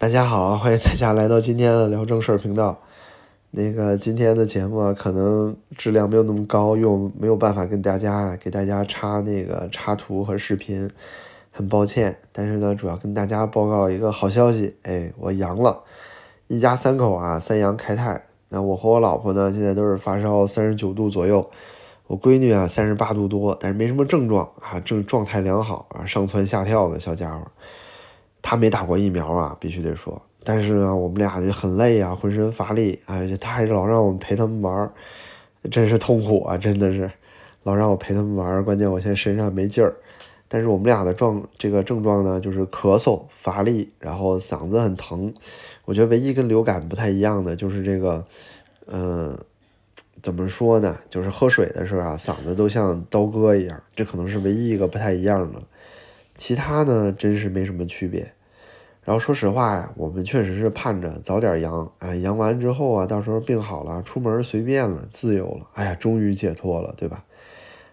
大家好，欢迎大家来到今天的聊正事儿频道。那个今天的节目啊，可能质量没有那么高，又没有办法跟大家给大家插那个插图和视频，很抱歉。但是呢，主要跟大家报告一个好消息，哎，我阳了，一家三口啊，三阳开泰。那我和我老婆呢，现在都是发烧三十九度左右，我闺女啊三十八度多，但是没什么症状啊，正状态良好啊，上蹿下跳的小家伙。他没打过疫苗啊，必须得说。但是呢，我们俩就很累啊，浑身乏力。哎，他还是老让我们陪他们玩，真是痛苦啊！真的是，老让我陪他们玩。关键我现在身上没劲儿。但是我们俩的状这个症状呢，就是咳嗽、乏力，然后嗓子很疼。我觉得唯一跟流感不太一样的就是这个，嗯，怎么说呢？就是喝水的时候啊，嗓子都像刀割一样。这可能是唯一一个不太一样的。其他呢，真是没什么区别。然后说实话呀，我们确实是盼着早点阳，哎，阳完之后啊，到时候病好了，出门随便了，自由了，哎呀，终于解脱了，对吧？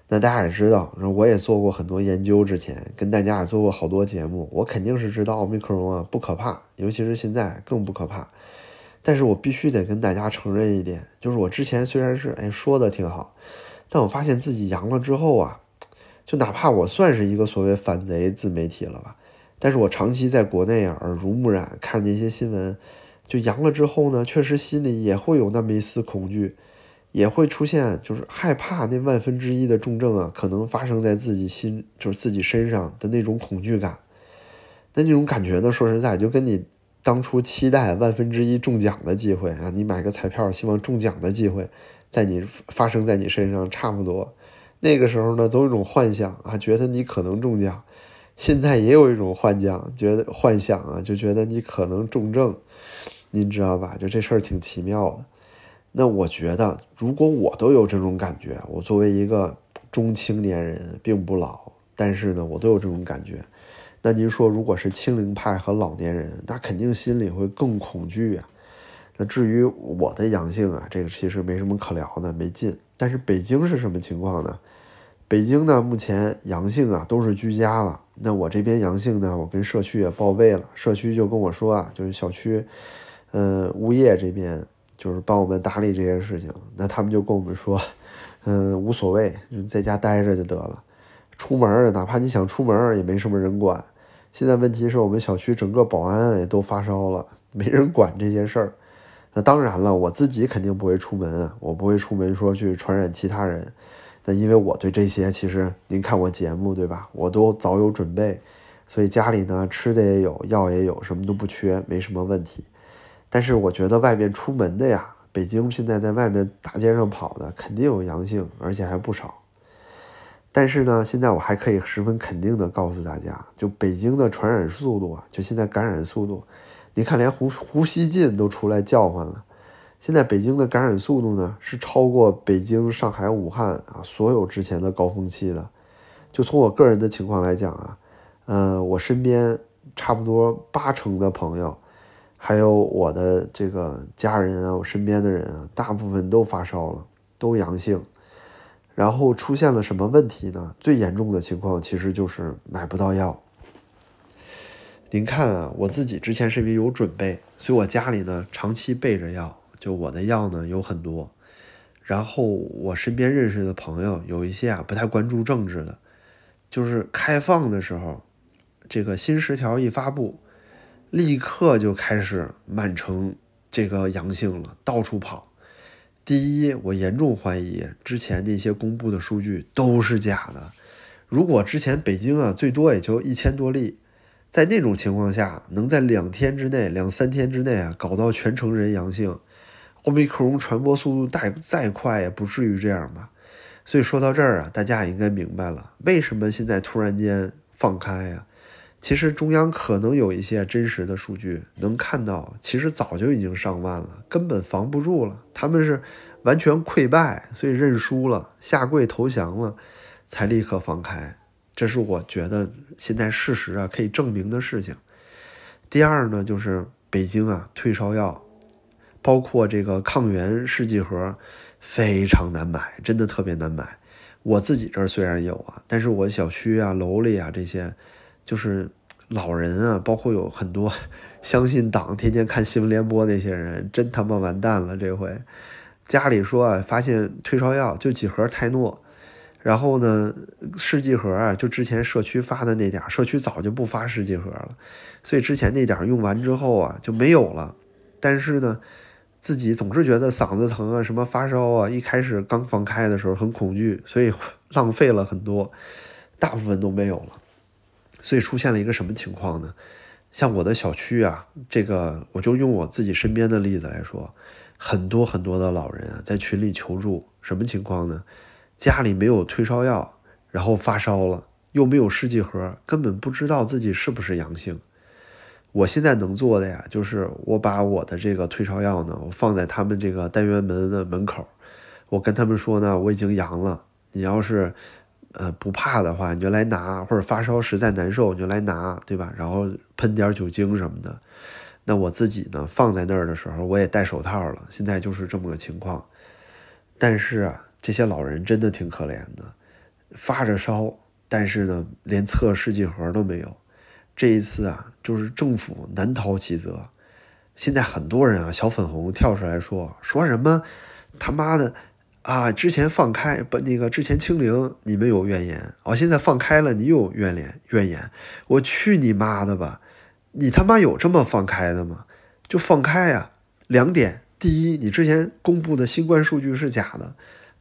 那大家也知道，我也做过很多研究，之前跟大家也做过好多节目，我肯定是知道奥密克戎啊不可怕，尤其是现在更不可怕。但是我必须得跟大家承认一点，就是我之前虽然是哎说的挺好，但我发现自己阳了之后啊。就哪怕我算是一个所谓反贼自媒体了吧，但是我长期在国内，耳濡目染，看那些新闻，就阳了之后呢，确实心里也会有那么一丝恐惧，也会出现就是害怕那万分之一的重症啊，可能发生在自己心，就是自己身上的那种恐惧感。那那种感觉呢，说实在，就跟你当初期待万分之一中奖的机会啊，你买个彩票希望中奖的机会，在你发生在你身上差不多。那个时候呢，总有一种幻想啊，觉得你可能中奖；现在也有一种幻想，觉得幻想啊，就觉得你可能重症。您知道吧？就这事儿挺奇妙的。那我觉得，如果我都有这种感觉，我作为一个中青年人，并不老，但是呢，我都有这种感觉。那您说，如果是清零派和老年人，那肯定心里会更恐惧啊。那至于我的阳性啊，这个其实没什么可聊的，没劲。但是北京是什么情况呢？北京呢，目前阳性啊都是居家了。那我这边阳性呢，我跟社区也报备了，社区就跟我说啊，就是小区，呃，物业这边就是帮我们打理这些事情。那他们就跟我们说，嗯，无所谓，就在家待着就得了。出门哪怕你想出门也没什么人管。现在问题是我们小区整个保安也都发烧了，没人管这些事儿。那当然了，我自己肯定不会出门，我不会出门说去传染其他人。那因为我对这些，其实您看我节目对吧？我都早有准备，所以家里呢吃的也有，药也有，什么都不缺，没什么问题。但是我觉得外面出门的呀，北京现在在外面大街上跑的肯定有阳性，而且还不少。但是呢，现在我还可以十分肯定的告诉大家，就北京的传染速度啊，就现在感染速度。你看，连胡胡锡进都出来叫唤了。现在北京的感染速度呢，是超过北京、上海、武汉啊所有之前的高峰期的。就从我个人的情况来讲啊，呃，我身边差不多八成的朋友，还有我的这个家人啊，我身边的人啊，大部分都发烧了，都阳性。然后出现了什么问题呢？最严重的情况其实就是买不到药。您看啊，我自己之前是因为有准备，所以我家里呢长期备着药，就我的药呢有很多。然后我身边认识的朋友有一些啊不太关注政治的，就是开放的时候，这个新十条一发布，立刻就开始满城这个阳性了，到处跑。第一，我严重怀疑之前那些公布的数据都是假的。如果之前北京啊最多也就一千多例。在那种情况下，能在两天之内、两三天之内啊，搞到全城人阳性，奥密克戎传播速度再再快也不至于这样吧？所以说到这儿啊，大家也应该明白了，为什么现在突然间放开呀？其实中央可能有一些真实的数据能看到，其实早就已经上万了，根本防不住了。他们是完全溃败，所以认输了，下跪投降了，才立刻放开。这是我觉得现在事实啊可以证明的事情。第二呢，就是北京啊退烧药，包括这个抗原试剂盒，非常难买，真的特别难买。我自己这儿虽然有啊，但是我小区啊、楼里啊这些，就是老人啊，包括有很多相信党、天天看新闻联播那些人，真他妈完蛋了。这回家里说啊，发现退烧药就几盒泰诺，然后呢，试剂盒啊，就之前社区发的那点，社区早就不发试剂盒了，所以之前那点用完之后啊就没有了。但是呢，自己总是觉得嗓子疼啊，什么发烧啊，一开始刚放开的时候很恐惧，所以 浪费了很多，大部分都没有了。所以出现了一个什么情况呢？像我的小区啊，这个我就用我自己身边的例子来说，很多很多的老人啊在群里求助，什么情况呢？家里没有退烧药，然后发烧了，又没有试剂盒，根本不知道自己是不是阳性。我现在能做的呀，就是我把我的这个退烧药呢，我放在他们这个单元门的门口，我跟他们说呢，我已经阳了，你要是。呃，不怕的话，你就来拿；或者发烧实在难受，你就来拿，对吧？然后喷点酒精什么的。那我自己呢，放在那儿的时候，我也戴手套了。现在就是这么个情况。但是，这些老人真的挺可怜的，发着烧，但是呢，连测试剂盒都没有。这一次啊，就是政府难逃其责。现在很多人啊，小粉红跳出来说说什么，他妈的！啊，之前放开不那个之前清零，你们有怨言哦，现在放开了，你有怨言怨言，我去你妈的吧！你他妈有这么放开的吗？就放开呀！两点，第一，你之前公布的新冠数据是假的，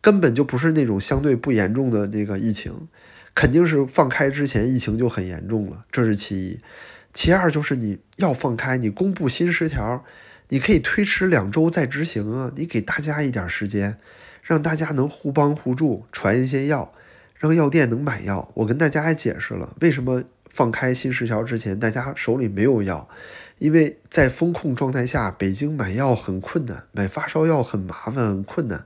根本就不是那种相对不严重的那个疫情，肯定是放开之前疫情就很严重了，这是其一。其二就是你要放开，你公布新十条，你可以推迟两周再执行啊，你给大家一点时间。让大家能互帮互助，传一些药，让药店能买药。我跟大家还解释了，为什么放开新十条之前，大家手里没有药，因为在风控状态下，北京买药很困难，买发烧药很麻烦，很困难。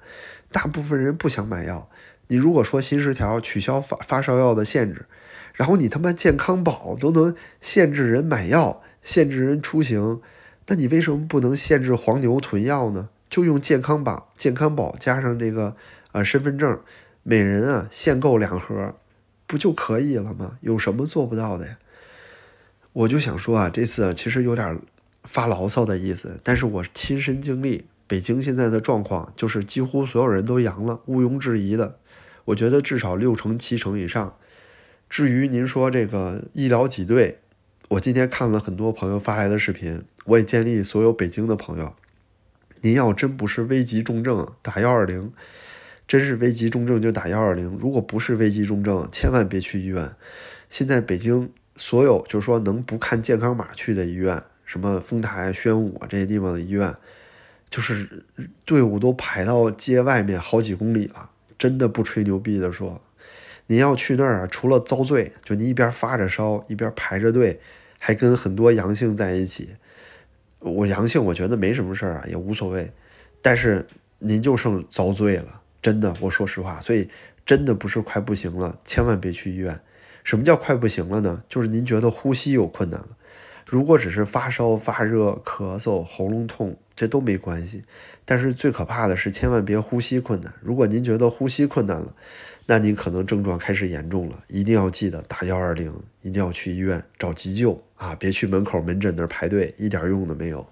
大部分人不想买药。你如果说新十条取消发发烧药的限制，然后你他妈健康宝都能限制人买药，限制人出行，那你为什么不能限制黄牛囤药呢？就用健康宝、健康宝加上这个呃身份证，每人啊限购两盒，不就可以了吗？有什么做不到的呀？我就想说啊，这次其实有点发牢骚的意思，但是我亲身经历，北京现在的状况就是几乎所有人都阳了，毋庸置疑的。我觉得至少六成七成以上。至于您说这个医疗挤兑，我今天看了很多朋友发来的视频，我也建议所有北京的朋友。您要真不是危急重症，打幺二零；真是危急重症就打幺二零。如果不是危急重症，千万别去医院。现在北京所有就是说能不看健康码去的医院，什么丰台、宣武这些地方的医院，就是队伍都排到街外面好几公里了。真的不吹牛逼的说，您要去那儿啊，除了遭罪，就您一边发着烧，一边排着队，还跟很多阳性在一起。我阳性，我觉得没什么事儿啊，也无所谓。但是您就剩遭罪了，真的，我说实话。所以真的不是快不行了，千万别去医院。什么叫快不行了呢？就是您觉得呼吸有困难了。如果只是发烧、发热、咳嗽、喉咙痛，这都没关系。但是最可怕的是，千万别呼吸困难。如果您觉得呼吸困难了，那您可能症状开始严重了，一定要记得打幺二零，一定要去医院找急救啊！别去门口门诊那儿排队，一点用都没有。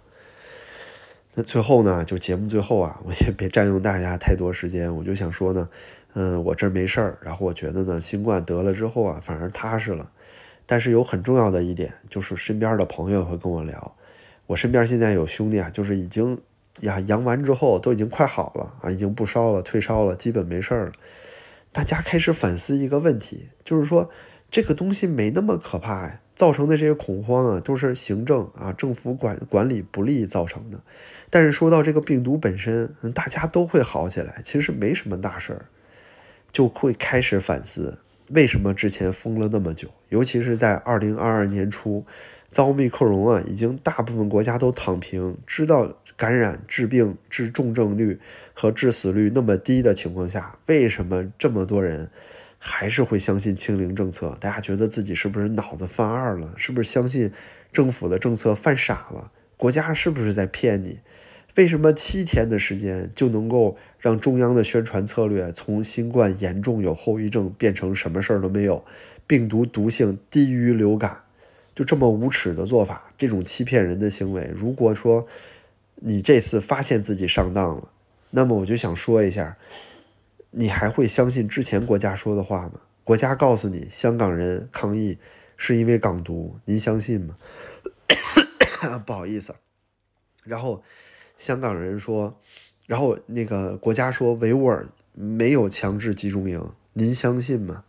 那最后呢，就节目最后啊，我也别占用大家太多时间，我就想说呢，嗯，我这没事儿，然后我觉得呢，新冠得了之后啊，反而踏实了。但是有很重要的一点，就是身边的朋友会跟我聊，我身边现在有兄弟啊，就是已经呀阳完之后都已经快好了啊，已经不烧了，退烧了，基本没事儿了。大家开始反思一个问题，就是说这个东西没那么可怕呀，造成的这些恐慌啊，都是行政啊、政府管管理不力造成的。但是说到这个病毒本身，大家都会好起来，其实没什么大事儿，就会开始反思为什么之前封了那么久，尤其是在二零二二年初，遭密克戎啊，已经大部分国家都躺平，知道。感染、治病、治重症率和致死率那么低的情况下，为什么这么多人还是会相信清零政策？大家觉得自己是不是脑子犯二了？是不是相信政府的政策犯傻了？国家是不是在骗你？为什么七天的时间就能够让中央的宣传策略从新冠严重有后遗症变成什么事儿都没有？病毒毒性低于流感，就这么无耻的做法，这种欺骗人的行为，如果说你这次发现自己上当了，那么我就想说一下，你还会相信之前国家说的话吗？国家告诉你香港人抗议是因为港独，您相信吗？不好意思，然后香港人说，然后那个国家说维吾尔没有强制集中营，您相信吗？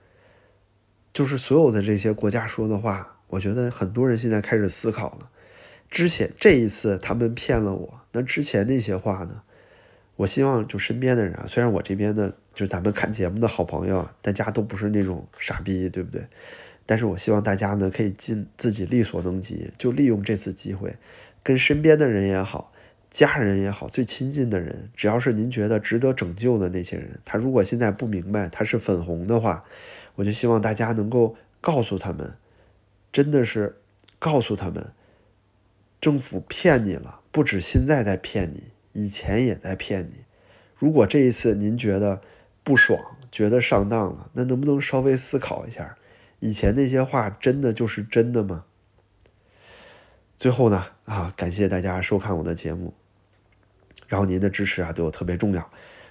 就是所有的这些国家说的话，我觉得很多人现在开始思考了。之前这一次他们骗了我，那之前那些话呢？我希望就身边的人啊，虽然我这边的就是咱们看节目的好朋友，大家都不是那种傻逼，对不对？但是我希望大家呢，可以尽自己力所能及，就利用这次机会，跟身边的人也好，家人也好，最亲近的人，只要是您觉得值得拯救的那些人，他如果现在不明白他是粉红的话，我就希望大家能够告诉他们，真的是告诉他们，政府骗你了，不止现在在骗你，以前也在骗你。如果这一次您觉得不爽，觉得上当了，那能不能稍微思考一下？以前那些话真的就是真的吗？最后呢，啊，感谢大家收看我的节目，然后您的支持啊对我特别重要。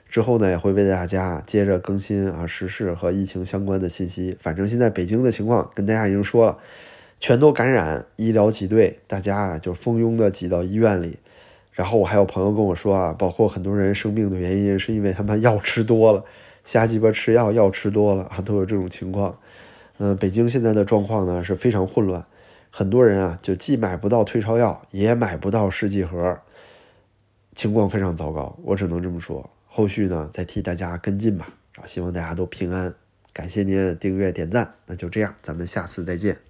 之后呢，也会为大家接着更新啊时事和疫情相关的信息。反正现在北京的情况跟大家已经说了，全都感染，医疗挤兑，大家啊就蜂拥的挤到医院里。然后我还有朋友跟我说啊，包括很多人生病的原因是因为他们药吃多了，瞎鸡巴吃药，药吃多了啊，都有这种情况。嗯，北京现在的状况呢是非常混乱，很多人啊就既买不到退烧药，也买不到试剂盒，情况非常糟糕。我只能这么说，后续呢再替大家跟进吧。啊，希望大家都平安，感谢您订阅点赞，那就这样，咱们下次再见。